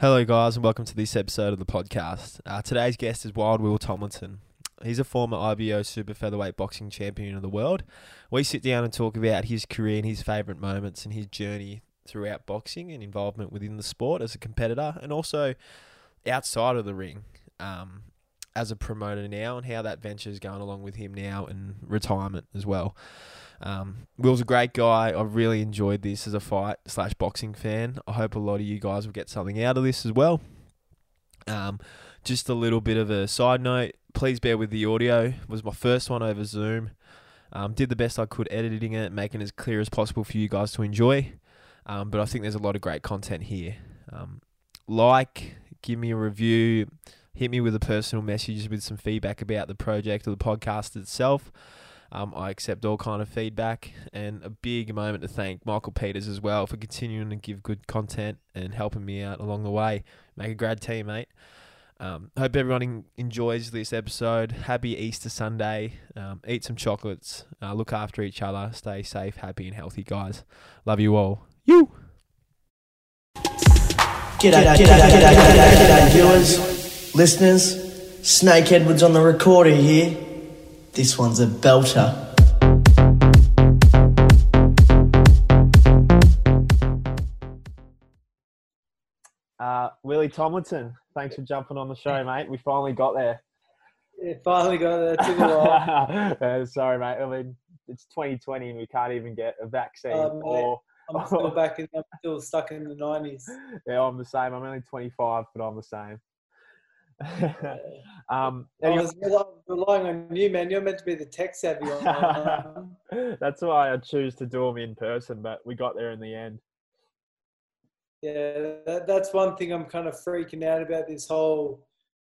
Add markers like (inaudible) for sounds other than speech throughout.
Hello, guys, and welcome to this episode of the podcast. Uh, today's guest is Wild Will Tomlinson. He's a former IBO super featherweight boxing champion of the world. We sit down and talk about his career and his favourite moments and his journey throughout boxing and involvement within the sport as a competitor and also outside of the ring um, as a promoter now and how that venture is going along with him now and retirement as well. Um, Will's a great guy. I've really enjoyed this as a fight slash boxing fan. I hope a lot of you guys will get something out of this as well. Um, just a little bit of a side note. Please bear with the audio. It was my first one over Zoom. Um, did the best I could editing it, making it as clear as possible for you guys to enjoy. Um, but I think there's a lot of great content here. Um, like, give me a review, hit me with a personal message with some feedback about the project or the podcast itself. Um, I accept all kind of feedback and a big moment to thank Michael Peters as well for continuing to give good content and helping me out along the way. Make a grad team, mate. Um, hope everyone enjoys this episode. Happy Easter Sunday. Um, eat some chocolates. Uh, look after each other. Stay safe, happy, and healthy, guys. Love you all. You. G'day, g'day, g'day, g'day, viewers, listeners. Snake Edwards on the recorder here. This one's a belter. Uh, Willie Tomlinson, thanks for jumping on the show, mate. We finally got there. It finally got there. It took a while. (laughs) Uh, sorry, mate. I mean, it's 2020 and we can't even get a vaccine Um, or I'm still (laughs) back in. I'm still stuck in the nineties. Yeah, I'm the same. I'm only 25, but I'm the same. (laughs) um, I was rely- relying on you, man. You're meant to be the tech savvy (laughs) that's why I choose to do them in person, but we got there in the end. yeah, that, that's one thing I'm kind of freaking out about this whole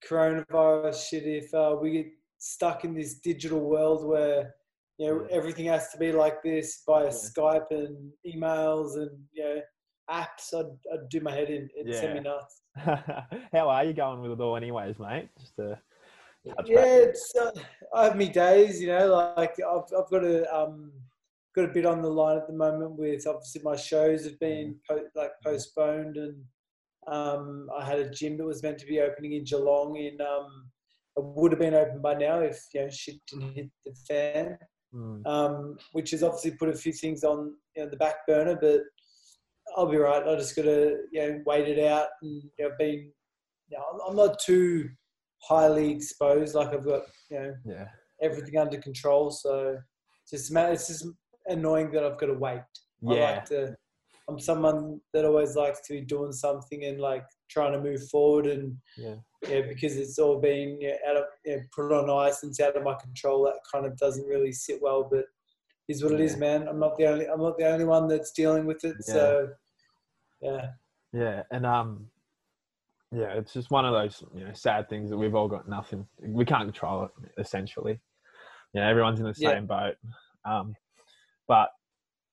coronavirus shit. If uh, we get stuck in this digital world where you know Yeah. everything has to be like this via Yeah. Skype and emails and you know apps, I'd, I'd do my head in. It'd send me Yeah. nuts. (laughs) How are you going with it all, anyways, mate? Just to yeah, it's uh, I have me days, you know. Like I've I've got a um got a bit on the line at the moment with obviously my shows have been po- like postponed and um I had a gym that was meant to be opening in Geelong in um it would have been open by now if you know shit didn't hit the fan Mm. um, which has obviously put a few things on you know, the back burner, but I'll be right. I just got to you know wait it out, and you know, been you know, I'm- not too highly exposed. Like I've got you know Yeah. everything under control, so it's just it's just annoying that I've got to wait. I Yeah. like to. I'm someone that always likes to be doing something and like trying to move forward and Yeah. yeah, because it's all been yeah, out of yeah, put on ice and it's out of my control. That kind of doesn't really sit well, but is what it is, man. I'm not the only I'm not the only one that's dealing with it. Yeah. So yeah, Yeah, and um, yeah, it's just one of those you know sad things that we've all got nothing. We can't control it essentially. Yeah, everyone's in the Yeah. same boat. Um, but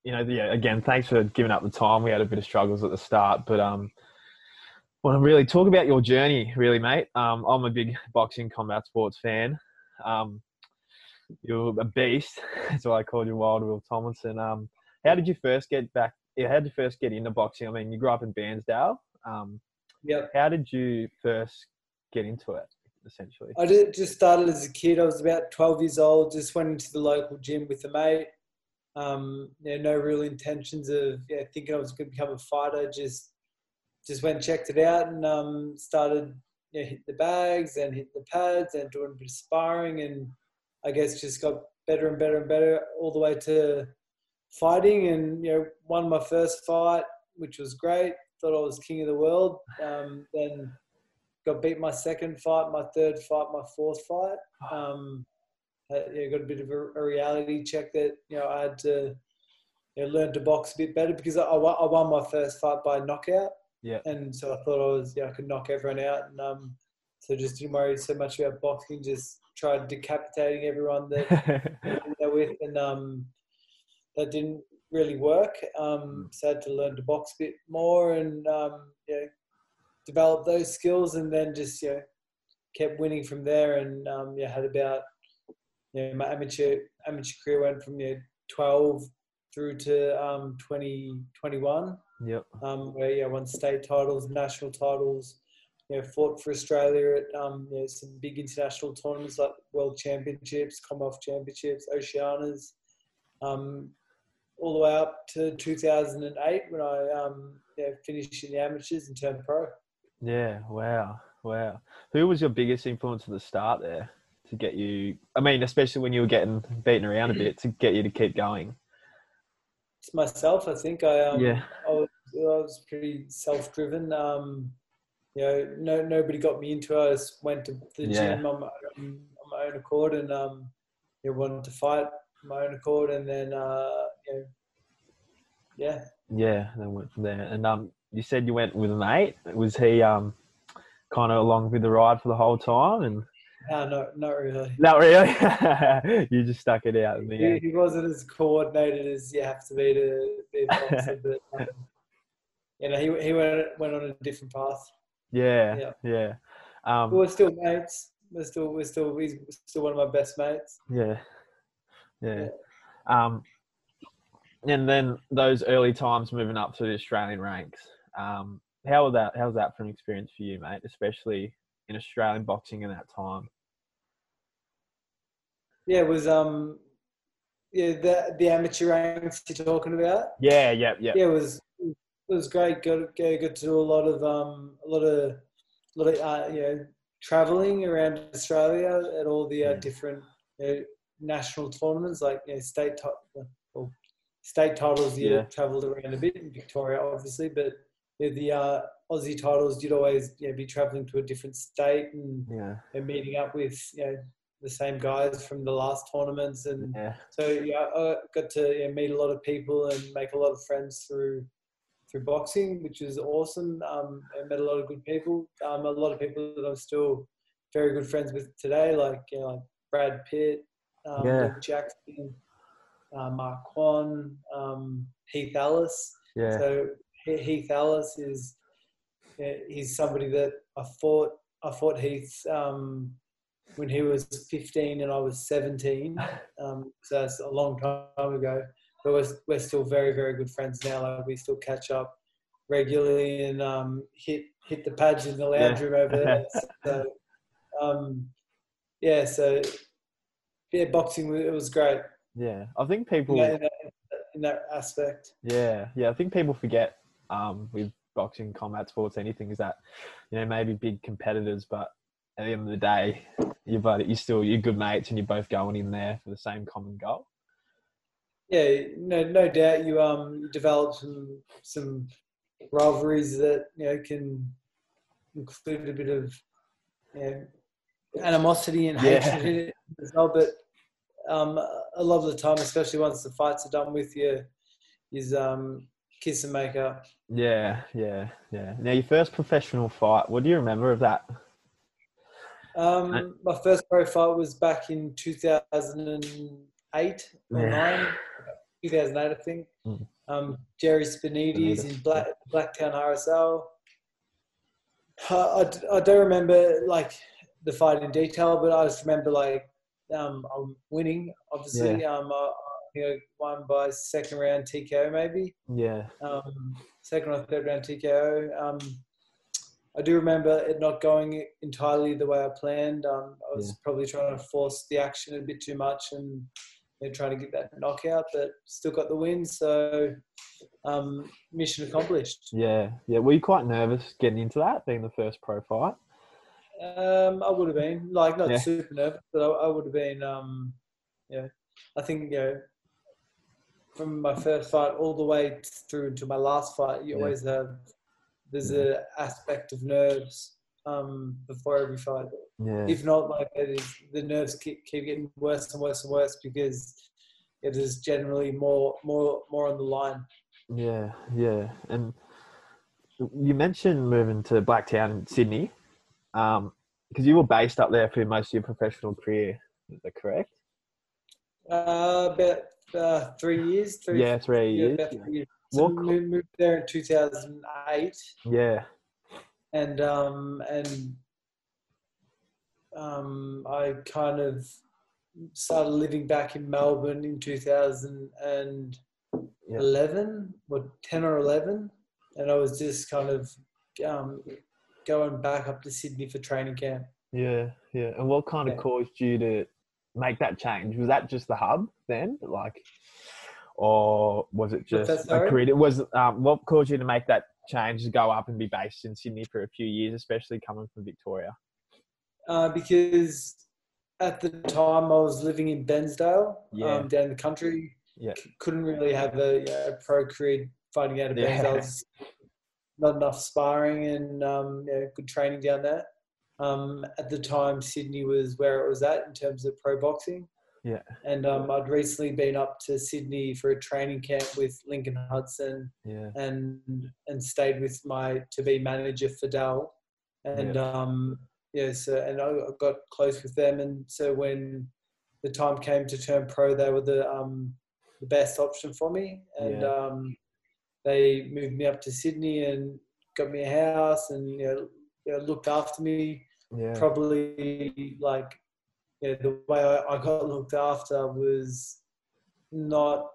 you know, yeah, again, thanks for giving up the time. We had a bit of struggles at the start, but um, want to really talk about your journey, really, mate. Um, I'm a big boxing combat sports fan. Um, you're a beast. (laughs) That's why I called you Wild Will Tomlinson. Um, how did you first get back? Yeah, how did you first get into boxing? I mean, you grew up in Bairnsdale. Um, yep. how did you first get into it, essentially? I did, just started as a kid. I was about 12 years old. Just went into the local gym with a mate. Um, yeah, no real intentions of yeah, thinking I was going to become a fighter. Just just went and checked it out and um, started you know, hit the bags and hit the pads and doing a bit of sparring and I guess just got better and better and better all the way to fighting and you know won my first fight, which was great. Thought I was king of the world. Um, then got beat my second fight, my third fight, my fourth fight. Um, uh, yeah, got a bit of a, a reality check that you know I had to you know, learn to box a bit better because I, I, won, my first fight by knockout. Yeah. And so I thought I was yeah I could knock everyone out and um so just didn't worry so much about boxing. Just tried decapitating everyone that (laughs) with and um that didn't really work. Um, so I had to learn to box a bit more and um, you know, develop those skills, and then just you know, kept winning from there. And um, yeah, had about you know, my amateur amateur career went from you know, 12 through to um, 20, Yep. um, where yeah, won state titles, national titles. You know, fought for Australia at um, you know, some big international tournaments like World Championships, Commonwealth Championships, Oceanas, um, all the way up to 2008 when I um, yeah, finished in the amateurs and turned pro. Yeah. Wow. Wow. Who was your biggest influence at the start there to get you? I mean, especially when you were getting beaten around a bit to get you to keep going. It's myself, I think. I um, Yeah. I was, I was pretty self-driven. Um, you know, no nobody got me into it. I just went to the Yeah. gym on my, on my own accord and um, you know, wanted to fight on my own accord, and then uh, know, yeah, Yeah. Then went from there. And um, you said you went with a mate. Was he um, kind of along with the ride for the whole time? And no, no, not really. not really. (laughs) you just stuck it out He, he wasn't as coordinated as you have to be to be a boxer, (laughs) but um, you know, he he went went on a different path. Yeah. Yeah. Yeah. Um, We're still mates. We're still we're still he's still one of my best mates. Yeah. Yeah. Um, and then those early times moving up to the Australian ranks. Um, how was that? How was that for an experience for you, mate? Especially in Australian boxing in that time. Yeah, it was um yeah the the amateur ranks you're talking about. Yeah. Yeah. Yeah. Yeah, it was it was great. Got got, got to do a lot of um a lot of a lot of uh, you know traveling around Australia at all the uh, Yeah. different you know, national tournaments like you know, state top well, state titles. You Yeah. travelled around a bit in Victoria, obviously, but the uh, Aussie titles you'd always you know, be travelling to a different state and, Yeah. and meeting up with you know the same guys from the last tournaments and Yeah. so yeah, I got to you know, meet a lot of people and make a lot of friends through through boxing, which was awesome. Um, I met a lot of good people. Um, a lot of people that I'm still very good friends with today, like you know, like Brad Pitt, um, Yeah. Jackson, uh, Mark Kwan, um, Heath Ellis. Yeah. So Heath Ellis is he's somebody that I fought. I fought Heath um, when he was 15 and I was 17. (laughs) Um, so that's a long time ago. But we're, we're still very very good friends now. Like we still catch up regularly and um, hit hit the pads in the lounge Yeah. room over there. (laughs) So um, yeah, so yeah, boxing it was great Yeah. I think people. that, in that, in that aspect. Yeah, yeah. I think people forget um, with boxing, combat sports, anything is that you know maybe big competitors, but at the end of the day, you're but you're still you're good mates and you're both going in there for the same common goal. Yeah, no, no doubt you um you develop some some rivalries that you know can include a bit of you know, animosity and Yeah. hatred as well. But um, a lot of the time, especially once the fights are done with you, is um kiss and make up. Yeah, yeah, yeah. Now your first professional fight. What do you remember of that? Um, my first pro fight was back in 2008 or Yeah. 9, 2008, I think. Mm. Um, Jerry Spinides in Black, Blacktown RSL. Uh, I, I don't remember like the fight in detail, but I just remember like um, I'm winning. Obviously, um, I, I think I won by second round TKO maybe Yeah, um, second or third round TKO. Um, I do remember it not going entirely the way I planned. Um, I was Yeah. probably trying to force the action a bit too much and you know, trying to get that knockout, but still got the win. So um, mission accomplished. yeah, yeah. Were you quite nervous getting into that, being the first pro fight? Um, I would have been like not Yeah. super nervous, but I, I would have been. Um, yeah, I think you know from my first fight all the way through to my last fight, you Yeah. always have there's Yeah. a aspect of nerves um, before every fight. Yeah, If not, like it is, the nerves keep, keep getting worse and worse and worse because it is generally more more more on the line. yeah, yeah. And you mentioned moving to Blacktown in Sydney, um, because you were based up there for most of your professional career. Is that correct? Uh, about uh, three years. Three, Yeah, three yeah, years. about three years. So What we moved there in 2008. Yeah, and um, and um, I kind of started living back in Melbourne in 2011, Yeah. what ten or eleven, and I was just kind of um, going back up to Sydney for training camp. Yeah, yeah. And what kind of Yeah. caused you to make that change? Was that just the hub then, like, or was it just a career? It was um, what caused you to make that change to go up and be based in Sydney for a few years, especially coming from Victoria? uh, because at the time I was living in Bairnsdale, Yeah. um, down in the country. Yeah. C- couldn't really have a, a pro career fighting out of Yeah. Bairnsdale. (laughs) Not enough sparring and um, you know, good training down there. Um, at the time, Sydney was where it was at in terms of pro boxing. Yeah. And um, I'd recently been up to Sydney for a training camp with Lincoln Hudson Yeah, and and stayed with my to be manager Fidel, and um, yeah, so and I I got close with them, and so when the time came to turn pro, they were the um, the best option for me, and Yeah. um, they moved me up to Sydney and got me a house, and you know, you know looked after me yeah, probably like yeah, the way I, I got looked after was not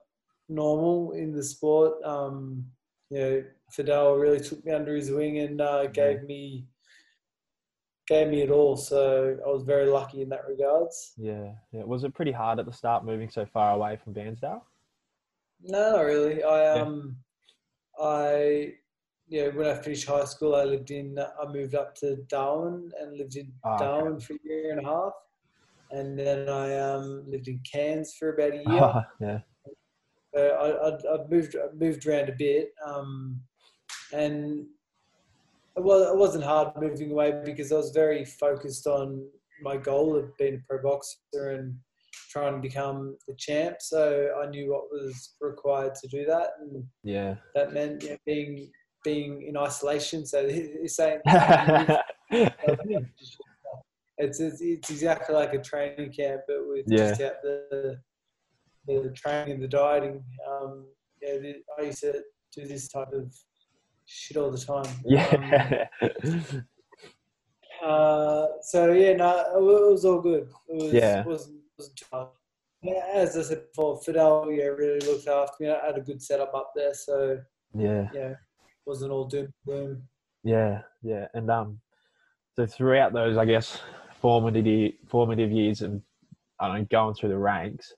normal in the sport. Um, you know, Fidel really took me under his wing and uh, gave me gave me it all. So I was very lucky in that regards. yeah, yeah. Was it pretty hard at the start moving so far away from Bairnsdale? No, not really. I um, I yeah, when I finished high school, I lived in. I moved up to Darwin and lived in okay. Darwin for a year and a half, and then I um lived in Cairns for about a year. (laughs) yeah, Uh, I, I'd, I'd moved I moved around a bit, um, and well, it wasn't hard moving away because I was very focused on my goal of being a pro boxer and trying to become the champ. So I knew what was required to do that, and yeah. that meant you know, being being in isolation. So (laughs) it's saying (laughs) it's, it's it's exactly like a training camp, but with just out the the training and the dieting. Um, yeah, the, I used to do this type of shit all the time. (laughs) Um, yeah, uh, so yeah, no, it was all good. It was, Yeah. wasn't, wasn't too hard. Yeah, as I said before, Fidel, yeah, really looked after me. I had a good setup up there, so yeah. yeah, wasn't all doom and gloom. Yeah, yeah, and um, so throughout those, I guess, formative formative years and I don't know, going through the ranks,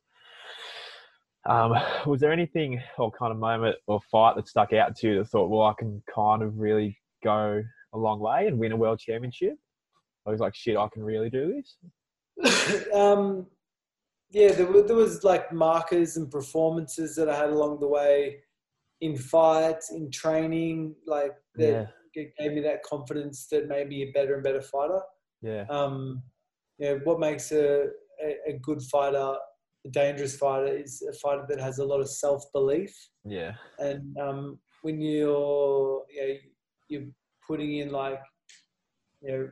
um, was there anything or kind of moment or fight that stuck out to you that thought, well, I can kind of really go a long way and win a world championship? I was like, shit, I can really do this. (laughs) um, yeah, there, were, there was like markers and performances that I had along the way in fights, in training, like that Yeah, gave me that confidence that made me a better and better fighter. yeah, Um, you know, what makes a, a, a good fighter, a dangerous fighter, is a fighter that has a lot of self belief. yeah, And um, when you're, you know, you're putting in like, you know,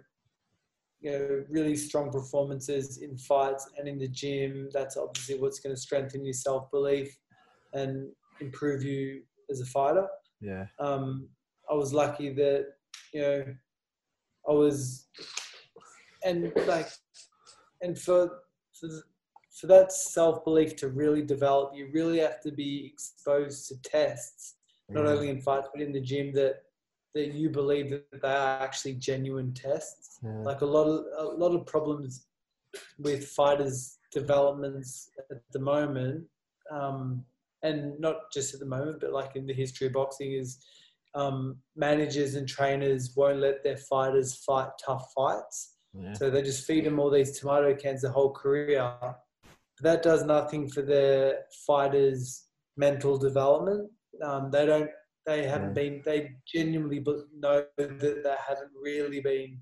you know, really strong performances in fights and in the gym, that's obviously what's going to strengthen your self belief and improve you as a fighter. yeah, Um, I was lucky that you know I was, and like, and for for, for that self belief to really develop, you really have to be exposed to tests, not yeah, only in fights but in the gym that that you believe that they are actually genuine tests. yeah, Like a lot of a lot of problems with fighters' developments at the moment, um, and not just at the moment, but like in the history of boxing, is um, managers and trainers won't let their fighters fight tough fights. yeah, So they just feed them all these tomato cans the whole career. That does nothing for their fighters' mental development. Um, they don't. They haven't Yeah. been. They genuinely know that they haven't really been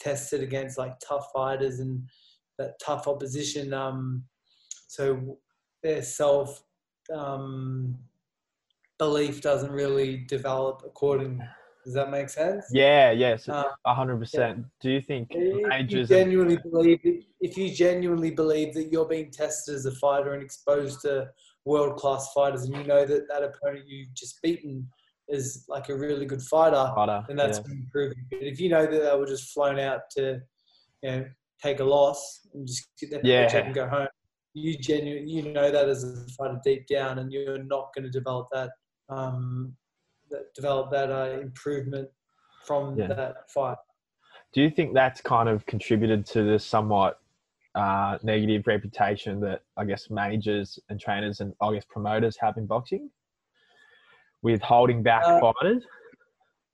tested against like tough fighters and that tough opposition. Um, so their self um, belief doesn't really develop according. Does that make sense? yeah, yes, Uh, a hundred percent. Do you think if you and- genuinely believe if you genuinely believe that you're being tested as a fighter and exposed to world class fighters and you know that that opponent you've just beaten is like a really good fighter harder, then that's yeah. to. But if you know that they were just flown out to you know take a loss and just get that Yeah. paycheck and go home you genuinely you know that as a fighter deep down and you're not going to develop that um, that develop that uh, improvement from Yeah. that fight. Do you think that's kind of contributed to the somewhat uh, negative reputation that I guess managers and trainers and I guess promoters have in boxing with holding back Uh, fighters?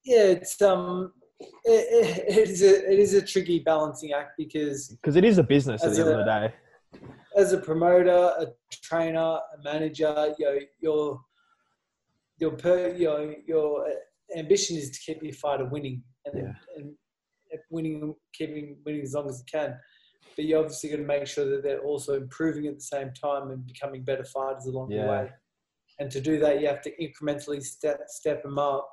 Yeah, it's um, it, it, is a it is a tricky balancing act because Because it is a business at the end of the day. as a promoter, a trainer, a manager, you know, your your per, your your ambition is to keep your fighter winning and, Yeah. and winning, keeping winning as long as you can. But you're obviously going to make sure that they're also improving at the same time and becoming better fighters along Yeah. the way. And to do that, you have to incrementally step step them up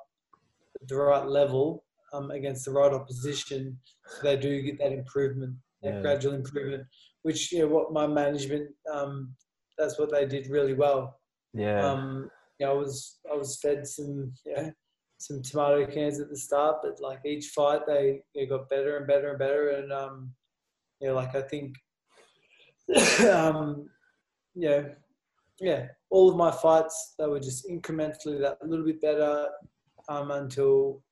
at the right level um, against the right opposition, so they do get that improvement, that Yeah. gradual improvement. Which you know, what my management, um, that's what they did really well. Yeah. Um, you know, I was I was fed some you know, some tomato cans at the start, but like each fight they, they got better and better and better, and um, you know, like I think, (coughs) um, you know, yeah, all of my fights they were just incrementally that little bit better um, until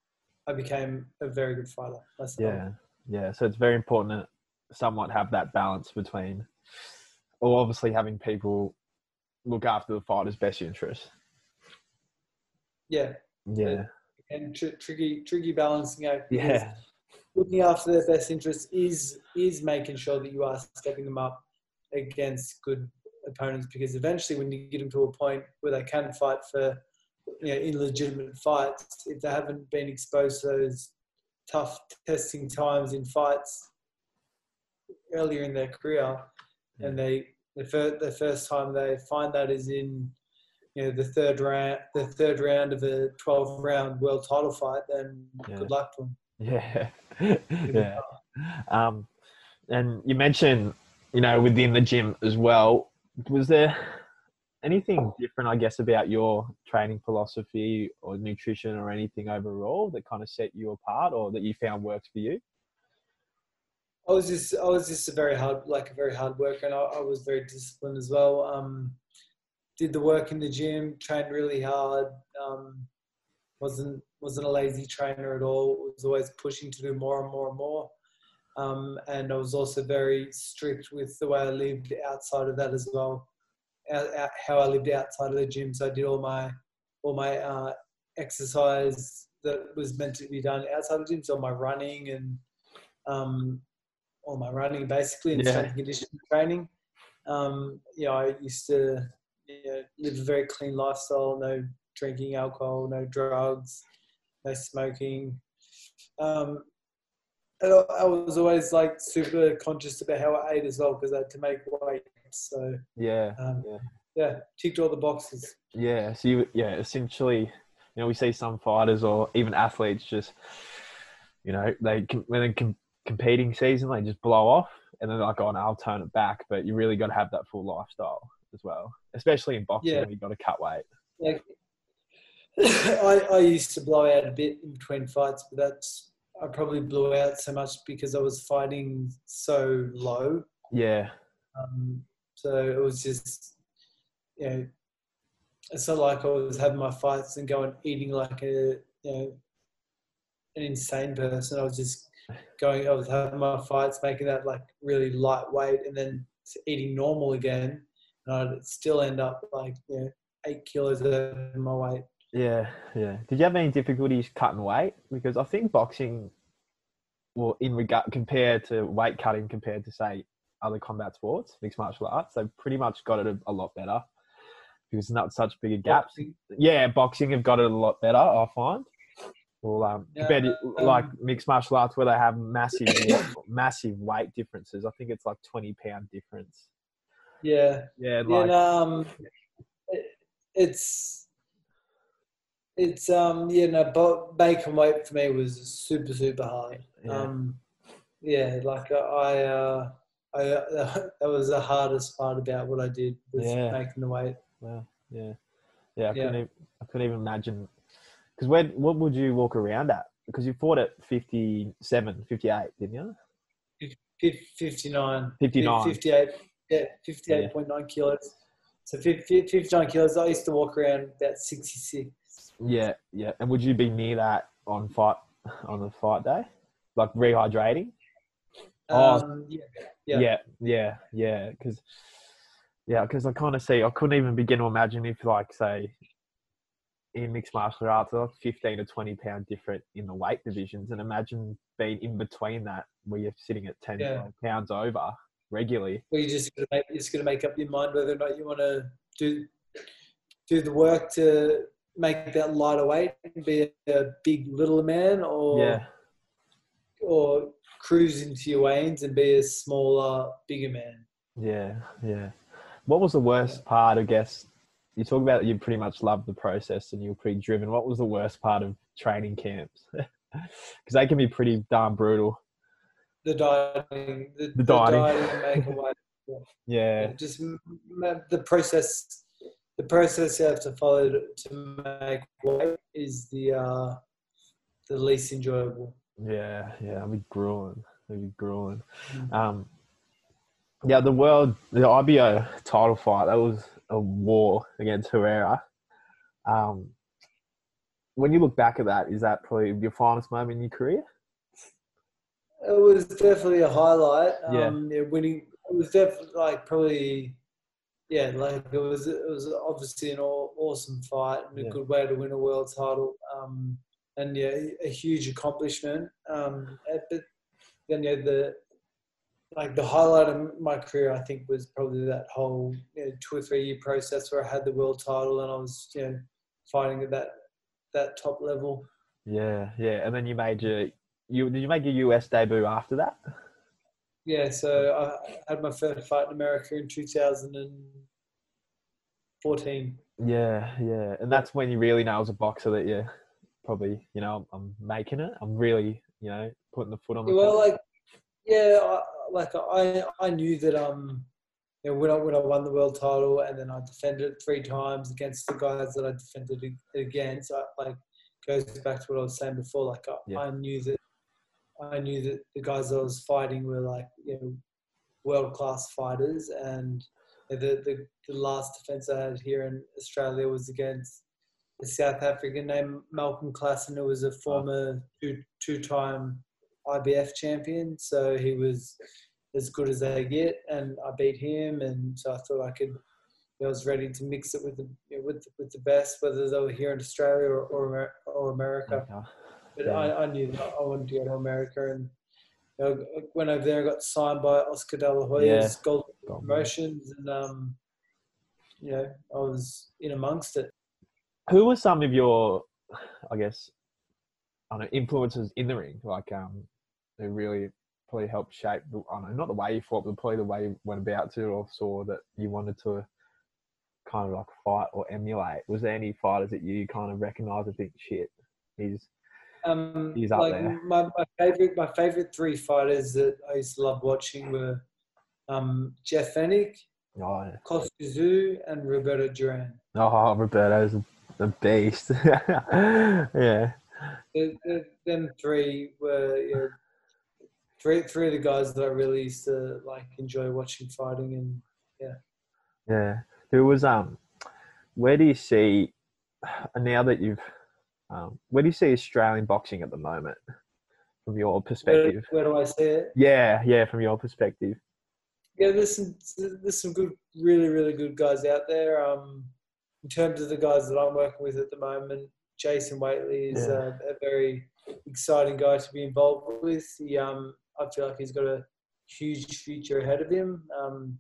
I became a very good fighter myself. Yeah, yeah. So it's very important to somewhat have that balance between, well, obviously having people look after the fighter's best interest. yeah, Yeah, and tr- tricky tricky balancing act. yeah, looking after their best interests is is making sure that you are stepping them up against good opponents because eventually when you get them to a point where they can fight for you know illegitimate fights if they haven't been exposed to those tough testing times in fights earlier in their career and they the first the first time they find that is in you know the third round the third round of a 12 round world title fight then Yeah. good luck to them yeah, (laughs) yeah. Um, and you mentioned, you know, within the gym as well. Was there anything different, I guess, about your training philosophy or nutrition or anything overall that kind of set you apart, or that you found works for you? I was just I was just a very hard like a very hard worker and I, I was very disciplined as well. Um, did the work in the gym, trained really hard. Um, wasn't wasn't a lazy trainer at all. Was always pushing to do more and more and more. Um, and I was also very strict with the way I lived outside of that as well. Out, out, how I lived outside of the gym. So I did all my all my uh, exercise that was meant to be done outside of the gym. So my running and um, all my running basically and Yeah. strength conditioning training. Um, you know, I used to you know, live a very clean lifestyle, no drinking alcohol, no drugs, no smoking. Um, and I, was always like super conscious about how I ate as well because I had to make weight. So Yeah, um, Yeah. yeah, ticked all the boxes. Yeah, so you, yeah, essentially, you know, we see some fighters or even athletes just, you know, they when they're com- competing season, they just blow off, and then like, "Oh, no, I'll turn it back." But you really got to have that full lifestyle as well, especially in boxing, Yeah. where you got to cut weight. Like (laughs) I, I used to blow out a bit in between fights, but that's I probably blew out so much because I was fighting so low. Yeah, Um, so it was just, you know, it's not like I was having my fights and going eating like a, you know, an insane person. I was just going, I was having my fights, making that like really lightweight and then eating normal again. And I'd still end up like, you know, eight kilos over my weight. Yeah, yeah. Did you have any difficulties cutting weight? Because I think boxing, well, in regard compared to weight cutting, compared to say other combat sports, mixed martial arts, they've pretty much got it a, a lot better because not such bigger gaps. yeah, boxing have got it a lot better. I find. Well, um, Yeah, compared to um, like mixed martial arts where they have massive, (coughs) massive weight differences. I think it's like twenty pound difference. Yeah. Yeah, like um, it, it's it's um yeah no, but bacon weight for me was super super hard. Yeah. Um, yeah, like I, I uh, I (laughs) that was the hardest part about what I did was Yeah. making the weight. Wow. Yeah. Yeah. I Yeah. couldn't. Even, I couldn't even imagine. Because when what would you walk around at? Because you fought at 57, 58, didn't you? 59, 59. 58, yeah, 58.9 kilos. So fif- fif- 59 kilos. I used to walk around about 66. Yeah, yeah. And would you be near that on fight on the fight day, like rehydrating? Oh, Um, yeah, yeah. Yeah, yeah, yeah. Because yeah, because I kind of see. I couldn't even begin to imagine if, like, say, in mixed martial arts, like fifteen to twenty pound different in the weight divisions, and imagine being in between that, where you're sitting at 10, Yeah. pounds over regularly. Well, you're just gotta make, you just to make up your mind whether or not you want to do do the work to make that lighter weight and be a big little man, or Yeah, or cruise into your wanes and be a smaller, bigger man. yeah, yeah. What was the worst part? I guess you talk about you pretty much loved the process and you were pretty driven. What was the worst part of training camps? (laughs) Because they can be pretty darn brutal. The dieting, the, The dieting. make a weight. (laughs) Yeah, Just the process, the process you have to follow to, to make weight is the uh, the least enjoyable. Yeah, yeah, I'd be grueling. I'd be grueling. Mm. Um, yeah, the world, the IBO title fight, that was a war against Herrera. Um, when you look back at that, is that probably your finest moment in your career? It was definitely a highlight. Yeah. Um, yeah. winning. It was definitely like probably, yeah, like it was. It was obviously an awesome fight and a Yeah. good way to win a world title. Um, and yeah, a huge accomplishment. Um, uh, but then yeah, the like the highlight of my career, I think, was probably that whole you know, two or three year process where I had the world title and I was you know fighting at that that top level. Yeah, yeah. And then you made your, you did you make your US debut after that? Yeah, so I had my first fight in America in 2014. Yeah, yeah. And that's when you really know as a boxer that you're probably, you know, I'm making it. I'm really, you know, putting the foot on the Well, like, yeah, I, like I, I knew that um, you know, when I when I won the world title and then I defended it three times against the guys that I defended it against, I, like goes back to what I was saying before. Like I, Yeah. I knew that I knew that the guys I was fighting were like you know world class fighters, and the, the the last defense I had here in Australia was against a South African named Malcolm Klassen, who was a former two two time IBF champion. So he was as good as they get, and I beat him, and so I thought I could. I was ready to mix it with the with with the best, whether they were here in Australia or or, or America. But Yeah. I, I knew that I wanted to go to America, and you know, went over there. I got signed by Oscar De La Hoya's Gold Promotions, and um, you know, I was in amongst it. Who were some of your, I guess, I don't know, influences in the ring? Like, um, who really probably helped shape, the, I don't know, not the way you fought, but probably the way you went about to or saw that you wanted to kind of like fight or emulate. Was there any fighters that you kind of recognize and think, shit, he's, Um, He's up like there. My, my favorite, my favorite three fighters that I used to love watching were um, Jeff Fenech, oh, Zoo, and Roberto Duran. oh Roberto's a, a beast. (laughs) yeah. The, the, them three were you know, three three of the guys that I really used to like enjoy watching fighting, and yeah. Yeah. Who was um where do you see (sighs) now that you've um where do you see Australian boxing at the moment from your where, perspective? where do I see it? Yeah, yeah, from your perspective. Yeah, there's some there's some good, really really good guys out there. Um, in terms of the guys that I'm working with at the moment, Jason Whateley is Yeah. a, a very exciting guy to be involved with. He, um, I feel like he's got a huge future ahead of him. Um,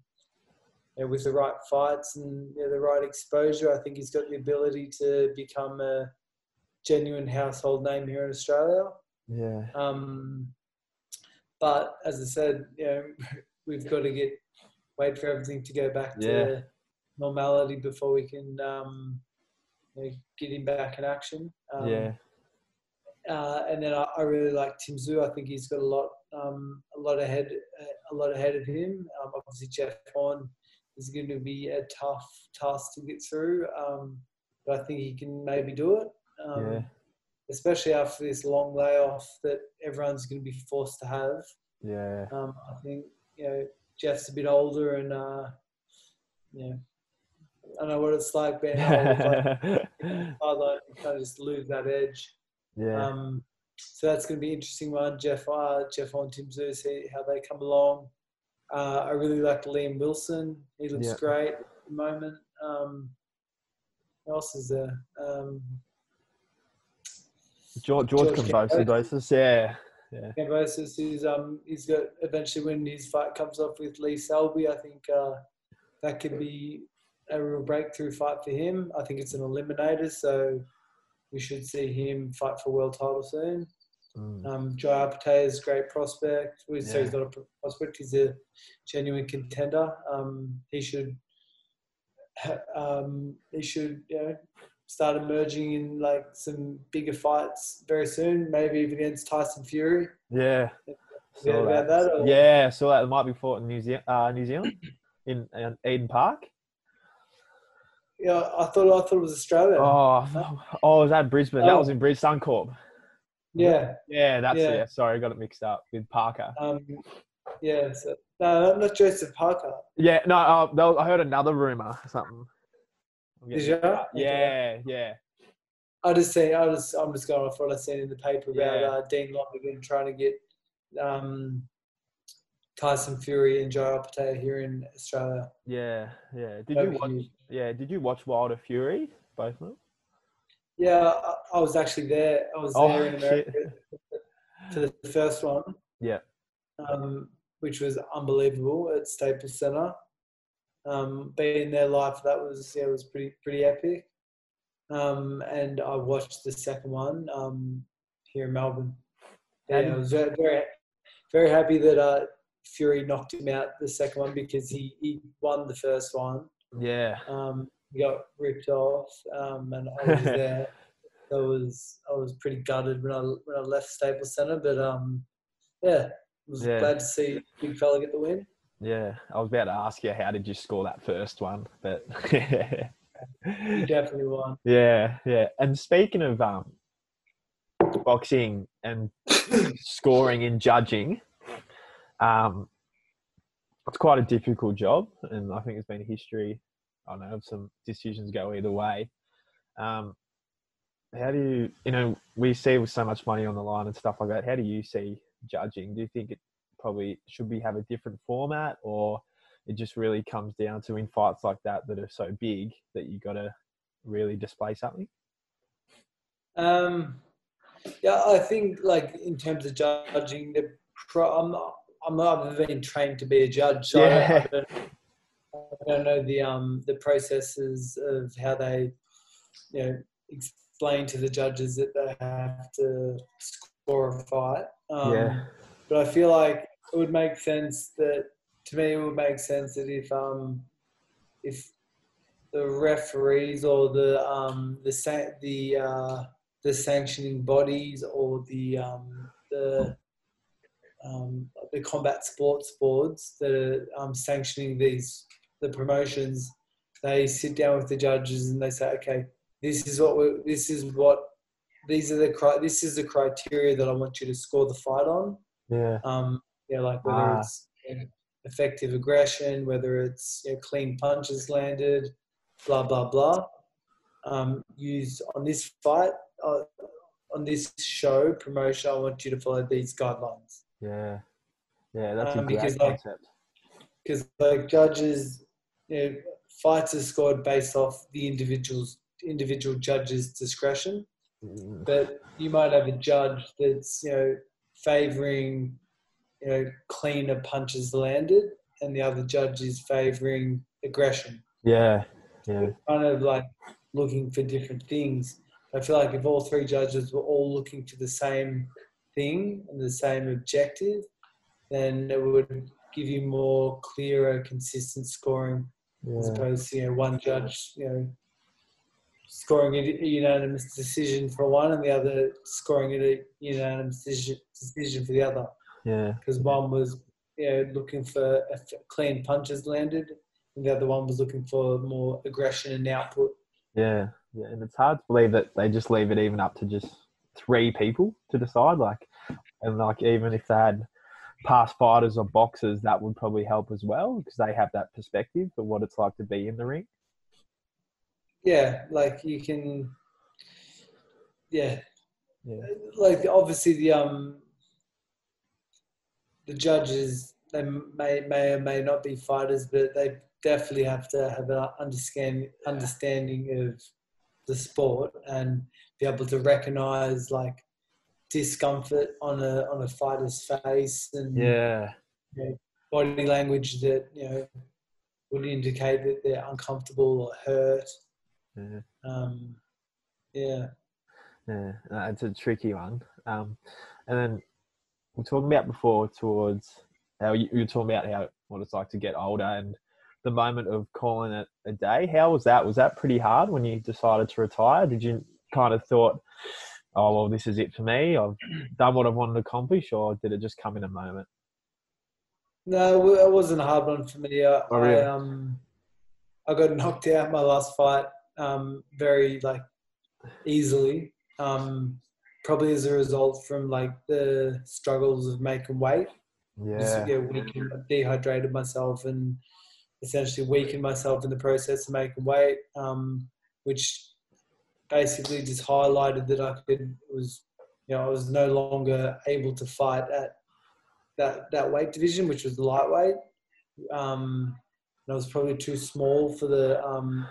you know, with the right fights and you know, the right exposure, I think he's got the ability to become a genuine household name here in Australia. Yeah. Um, but as I said, you know, (laughs) we've got to get wait for everything to go back to Yeah. normality before we can um, you know, get him back in action. Um, yeah. Uh, and then I, I really like Tim Tszyu. I think he's got a lot, um, a lot ahead, a lot ahead of him. Um, obviously, Jeff Horn is going to be a tough task to get through, um, but I think he can maybe do it. Um, Yeah. Especially after this long layoff that everyone's going to be forced to have. Yeah. Um, I think you know Jeff's a bit older, and uh, you know I know what it's like being (laughs) to like, and kind of just lose that edge. yeah, Um, so that's going to be an interesting one. Jeff, uh, Jeff on Tim Tszyu, see how they come along. Uh, I really like Liam Wilson. He looks Yeah. great at the moment. Um, who else is there? Um, George George George Kambosos, yeah, yeah, Kambosos, he's um, he's got eventually when his fight comes off with Lee Selby, I think uh, that could be a real breakthrough fight for him. I think it's an eliminator, so we should see him fight for world title soon. Mm. Um, Jai Apate is a great prospect. We say he's Yeah. not a prospect; he's a genuine contender. Um, he should, um, he should, you know, start emerging in like some bigger fights very soon. Maybe even against Tyson Fury. yeah. Yeah, about that. that, or- Yeah, saw that. Might be fought in New Zealand, uh, New Zealand, (clears throat) in, in Eden Park. Yeah, I thought I thought it was Australia. Oh, oh, was that Brisbane? That Oh. was in Brisbane Suncorp. yeah, Yeah, that's Yeah. it. Sorry, I got it mixed up with Parker. um, yeah. So, no, not Joseph Parker. Yeah, no, uh, was- I heard another rumor, something. Did you? up. Yeah, yeah, I just see. I just. I'm just going off what I seen in the paper about Yeah. uh, Dean Lonergan trying to get um, Tyson Fury and Joe Apate here in Australia. yeah, yeah. Did Over you watch? here. Yeah, did you watch Wilder Fury? Both of them. Yeah, I, I was actually there. I was Oh, there in shit. America (laughs) for the first one. Yeah. Um, which was unbelievable at Staples Center. Um, being there life. that was yeah, it was pretty pretty epic. Um, and I watched the second one um, here in Melbourne. Yeah, did- I was very very, very happy that uh, Fury knocked him out the second one because he, he won the first one. Yeah, Um, he got ripped off, um, and I was (laughs) there. I was I was pretty gutted when I when I left Staples Center, but um, yeah, was Yeah. glad to see big fella get the win. Yeah. I was about to ask you how did you score that first one, but He (laughs) definitely won. yeah, yeah. And speaking of um, boxing and scoring and judging, um, it's quite a difficult job, and I think it's been a history. I don't know of some decisions go either way. Um, how do you, you know, we see with so much money on the line and stuff like that. How do you see judging? Do you think it probably should we have a different format, or it just really comes down to in fights like that that are so big that you got to really display something? Um, yeah, I think like in terms of judging, the pro, I'm not, I'm not I've been trained to be a judge, so I, don't, Yeah. I, don't, I don't know the um the processes of how they, you know, explain to the judges that they have to score a fight. Um, Yeah. But I feel like it would make sense that to me it would make sense that if um if the referees or the um the the uh, the sanctioning bodies or the um the um, the combat sports boards that are um, sanctioning these the promotions, they sit down with the judges and they say, okay, this is what we this is what these are the this is the criteria that I want you to score the fight on. Yeah. Um, you know, like whether Ah. it's you know, effective aggression, whether it's you know, clean punches landed, blah blah blah. Um, used on this fight, uh, on this show promotion, I want you to follow these guidelines Yeah. Yeah, that's a Um, great because, like, concept. because like judges, you know, fights are scored based off the individual's individual judge's discretion. Mm, but you might have a judge that's you know favoring you know cleaner punches landed and the other judge is favoring aggression Yeah. Yeah. kind of like looking for different things i feel like if all three judges were all looking for the same thing and the same objective then it would give you more clearer consistent scoring as Yeah. opposed to you know one judge you know scoring a unanimous decision for one and the other scoring a unanimous decision, decision for the other Yeah. because one was you know looking for clean punches landed and the other one was looking for more aggression and output. Yeah. Yeah. And it's hard to believe that they just leave it even up to just three people to decide. Like, and like even if they had past fighters or boxers, that would probably help as well because they have that perspective of what it's like to be in the ring. yeah, like you can, yeah, Yeah. like obviously the um the judges they may may or may not be fighters, but they definitely have to have an understand understanding of the sport and be able to recognize like discomfort on a on a fighter's face and Yeah. body language that you know would indicate that they're uncomfortable or hurt. Yeah. Um, yeah. Yeah, it's a tricky one. Um, and then we're talking about before towards how you, you were talking about how what it's like to get older and the moment of calling it a day. How was that? Was that pretty hard when you decided to retire? Did you kind of thought, oh well, this is it for me. I've (clears throat) done what I wanted to accomplish, or did it just come in a moment? No, it wasn't a hard one for me. I, Oh, really? I um, I got knocked out my last fight um, very like easily. Um, probably as a result from like the struggles of making weight. Just, Yeah, yeah, weakened, dehydrated myself and essentially weakened myself in the process of making weight, um, which basically just highlighted that I could was you know I was no longer able to fight at that that weight division, which was the lightweight. Um, and I was probably too small for the. Um,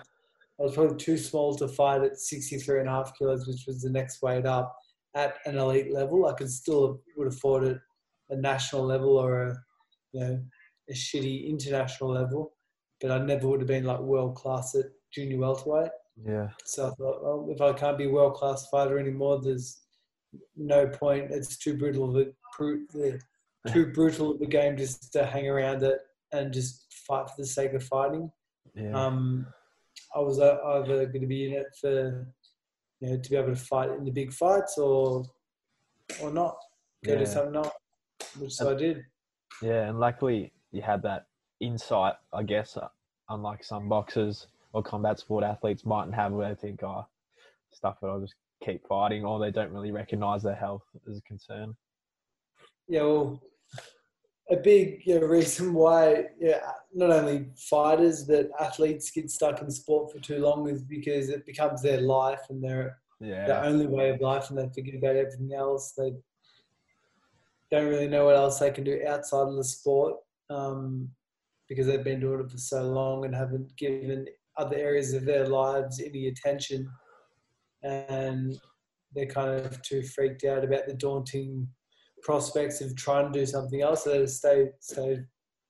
I was probably too small to fight at 63 and a half kilos, which was the next weight up at an elite level. I could still would fought at a national level or a you know a shitty international level, but I never would have been like world class at junior welterweight. yeah, So I thought, well, if I can't be a world class fighter anymore, there's no point. It's too brutal of a the too (laughs) brutal of a game just to hang around it and just fight for the sake of fighting. yeah, Um, I was uh, either going to be in it for you know to be able to fight in the big fights or or not go Yeah. to something else, which so I did. yeah. And luckily, you had that insight, I guess. uh, Unlike some boxers or combat sport athletes mightn't have, where they think, "Oh, stuff that I'll just keep fighting," or they don't really recognise their health as a concern. Yeah, well, a big you know, reason why yeah, not only fighters but athletes get stuck in sport for too long is because it becomes their life and their their Yeah, only way of life, and they forget about everything else. They don't really know what else they can do outside of the sport um, because they've been doing it for so long and haven't given other areas of their lives any attention, and they're kind of too freaked out about the daunting prospects of trying to do something else. So they just stay stay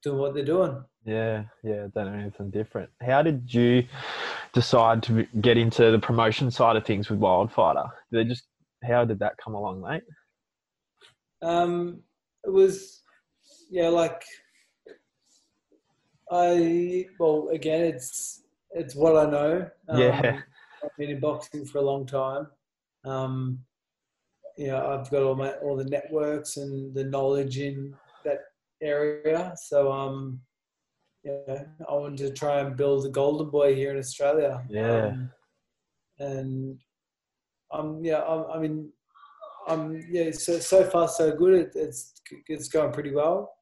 doing what they're doing. yeah, yeah. Don't know anything different. How did you decide to get into the promotion side of things with Wildfighter? Did they just how did that come along, mate? Um, it was, yeah, like I well again, it's it's what I know. Um, Yeah. I've been in boxing for a long time. Um, you know, I've got all my all the networks and the knowledge in that area. So um, yeah, I wanted to try and build a golden boy here in Australia. Yeah. Um, and um, yeah, I'm, I mean, um, yeah, so so far so good. It, it's it's going pretty well.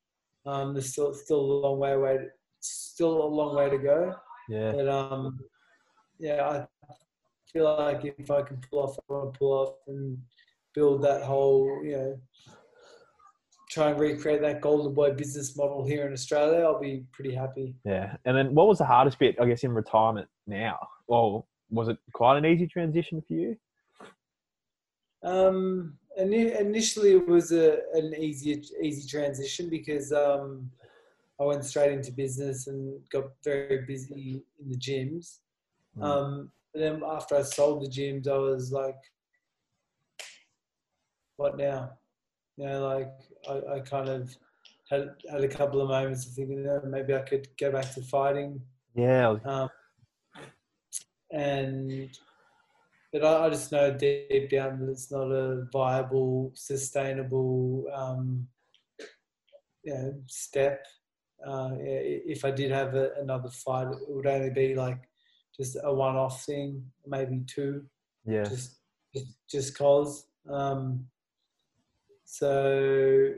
Um, there's still still a long way away. Still a long way to go. Yeah, But um, yeah, I feel like if I can pull off, I want to pull off and build that whole, you know, try and recreate that golden boy business model here in Australia. I'll be pretty happy. yeah. And then what was the hardest bit, I guess, in retirement now? Well, was it quite an easy transition for you? Um, ini- initially, it was a, an easy easy transition because um, I went straight into business and got very busy in the gyms. Mm. Um, but then after I sold the gyms, I was like, "What now?" You know, like I, I kind of had had a couple of moments of thinking, "Oh, maybe I could go back to fighting. Yeah, Um, and but I, I just know deep down that it's not a viable, sustainable, um, you know, step. Uh, if I did have a, another fight, it would only be like just a one-off thing, maybe two, yeah, just just, just cause. Um, so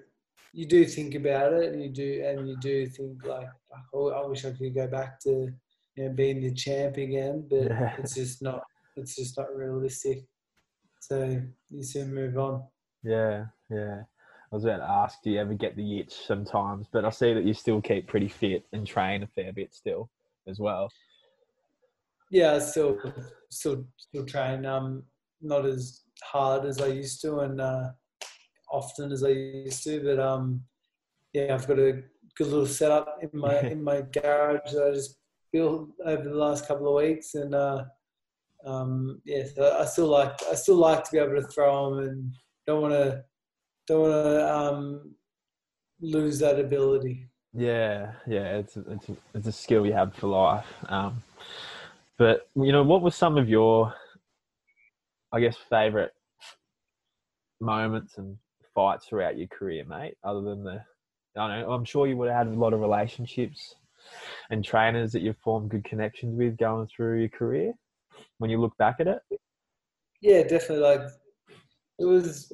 you do think about it, and you do, and you do think like, oh, I wish I could go back to you know, being the champ again, but Yeah. it's just not it's just not realistic. So you soon move on. Yeah, yeah. I was about to ask, do you ever get the itch sometimes? But I see that you still keep pretty fit and train a fair bit still as well. Yeah, I still still still train. Um, not as hard as I used to, and uh, often as I used to. But um, yeah, I've got a good little setup in my (laughs) in my garage that I just built over the last couple of weeks, and uh, um, yeah, so I still like I still like to be able to throw them, and don't want to don't want to um, lose that ability. Yeah, yeah. It's a, it's a, it's a skill you have for life. Um, but you know, what were some of your, I guess, favorite moments and fights throughout your career, mate? Other than the, I don't know, I'm sure you would have had a lot of relationships and trainers that you've formed good connections with going through your career. When you look back at it, Yeah, definitely. Like it was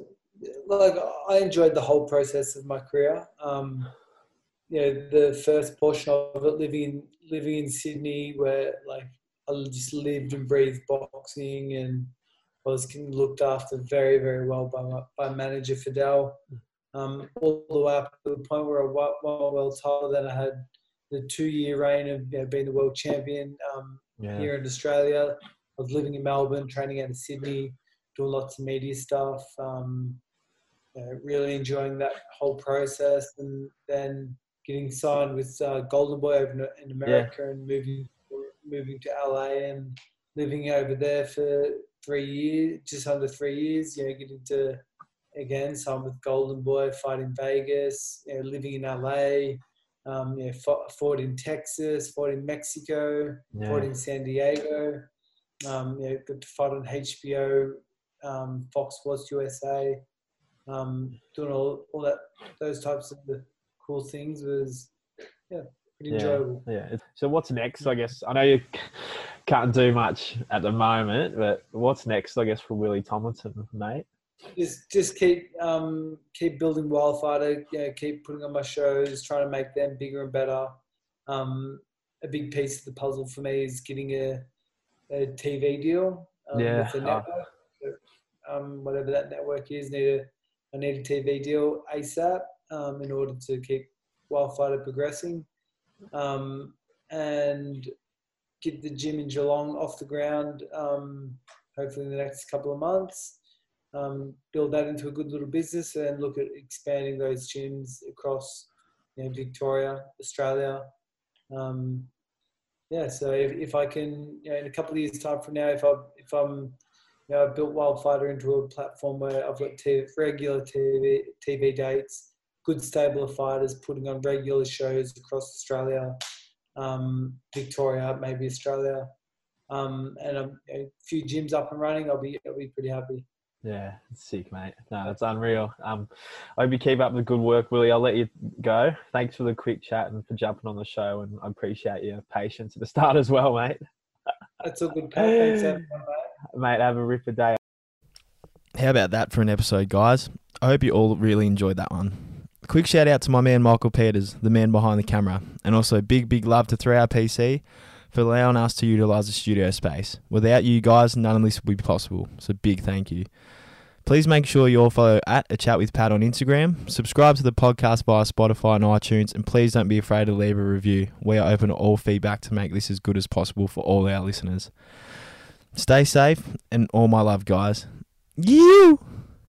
like I enjoyed the whole process of my career. Um, you know, the first portion of it, living in living in Sydney, where like I just lived and breathed boxing, and was looked after very, very well by my, by manager Fidel. Um, all the way up to the point where I won a world title. Then I had the two year reign of you know, being the world champion. Um, yeah, here in Australia. I was living in Melbourne, training out of Sydney, doing lots of media stuff. Um, you know, really enjoying that whole process, and then getting signed with uh, Golden Boy over in- in America and moving moving to LA and living over there for three years, just under three years. You know, getting to again sign with Golden Boy, fight in Vegas, you know, living in LA. Um, you know, fought, fought in Texas, fought in Mexico, fought in San Diego. Um, you know, got to fight on HBO, um, Fox Sports USA. Um, doing all, all that, those types of the cool things was, yeah, pretty yeah, enjoyable. yeah. So what's next? I guess I know you can't do much at the moment, but what's next? I guess for Willie Tomlinson, mate. Just, just keep, um, keep building Wildfighter. You know, keep putting on my shows, trying to make them bigger and better. Um, a big piece of the puzzle for me is getting a, a TV deal um, Yeah, with the network. Um, whatever that network is, need a I need a TV deal ASAP um, in order to keep Wildfighter progressing, um, and get the gym in Geelong off the ground. Um, hopefully in the next couple of months. Um, build that into a good little business and look at expanding those gyms across you know, Victoria, Australia. Um, yeah, so if, if I can, you know, in a couple of years' time from now, if I if I'm, you know, I've built Wildfighter into a platform where I've got regular TV TV dates, good stable of fighters putting on regular shows across Australia, um, Victoria, maybe Australia, um, and a, a few gyms up and running, I'll be I'll be pretty happy. Yeah, it's sick, mate. No, that's unreal. Um, I hope you keep up the good work, Willie. I'll let you go. Thanks for the quick chat and for jumping on the show, and I appreciate your patience at the start as well, mate. That's all good. Pat. Thanks, everyone, mate. Mate, have a ripper day. How about that for an episode, guys? I hope you all really enjoyed that one. Quick shout out to my man Michael Peters, the man behind the camera, and also big, big love to 3R PC for allowing us to utilize the studio space. Without you guys, none of this would be possible. So big thank you. Please make sure you all follow at a chat with Pat on Instagram, subscribe to the podcast via Spotify and iTunes, and please don't be afraid to leave a review. We are open to all feedback to make this as good as possible for all our listeners. Stay safe and all my love, guys. You.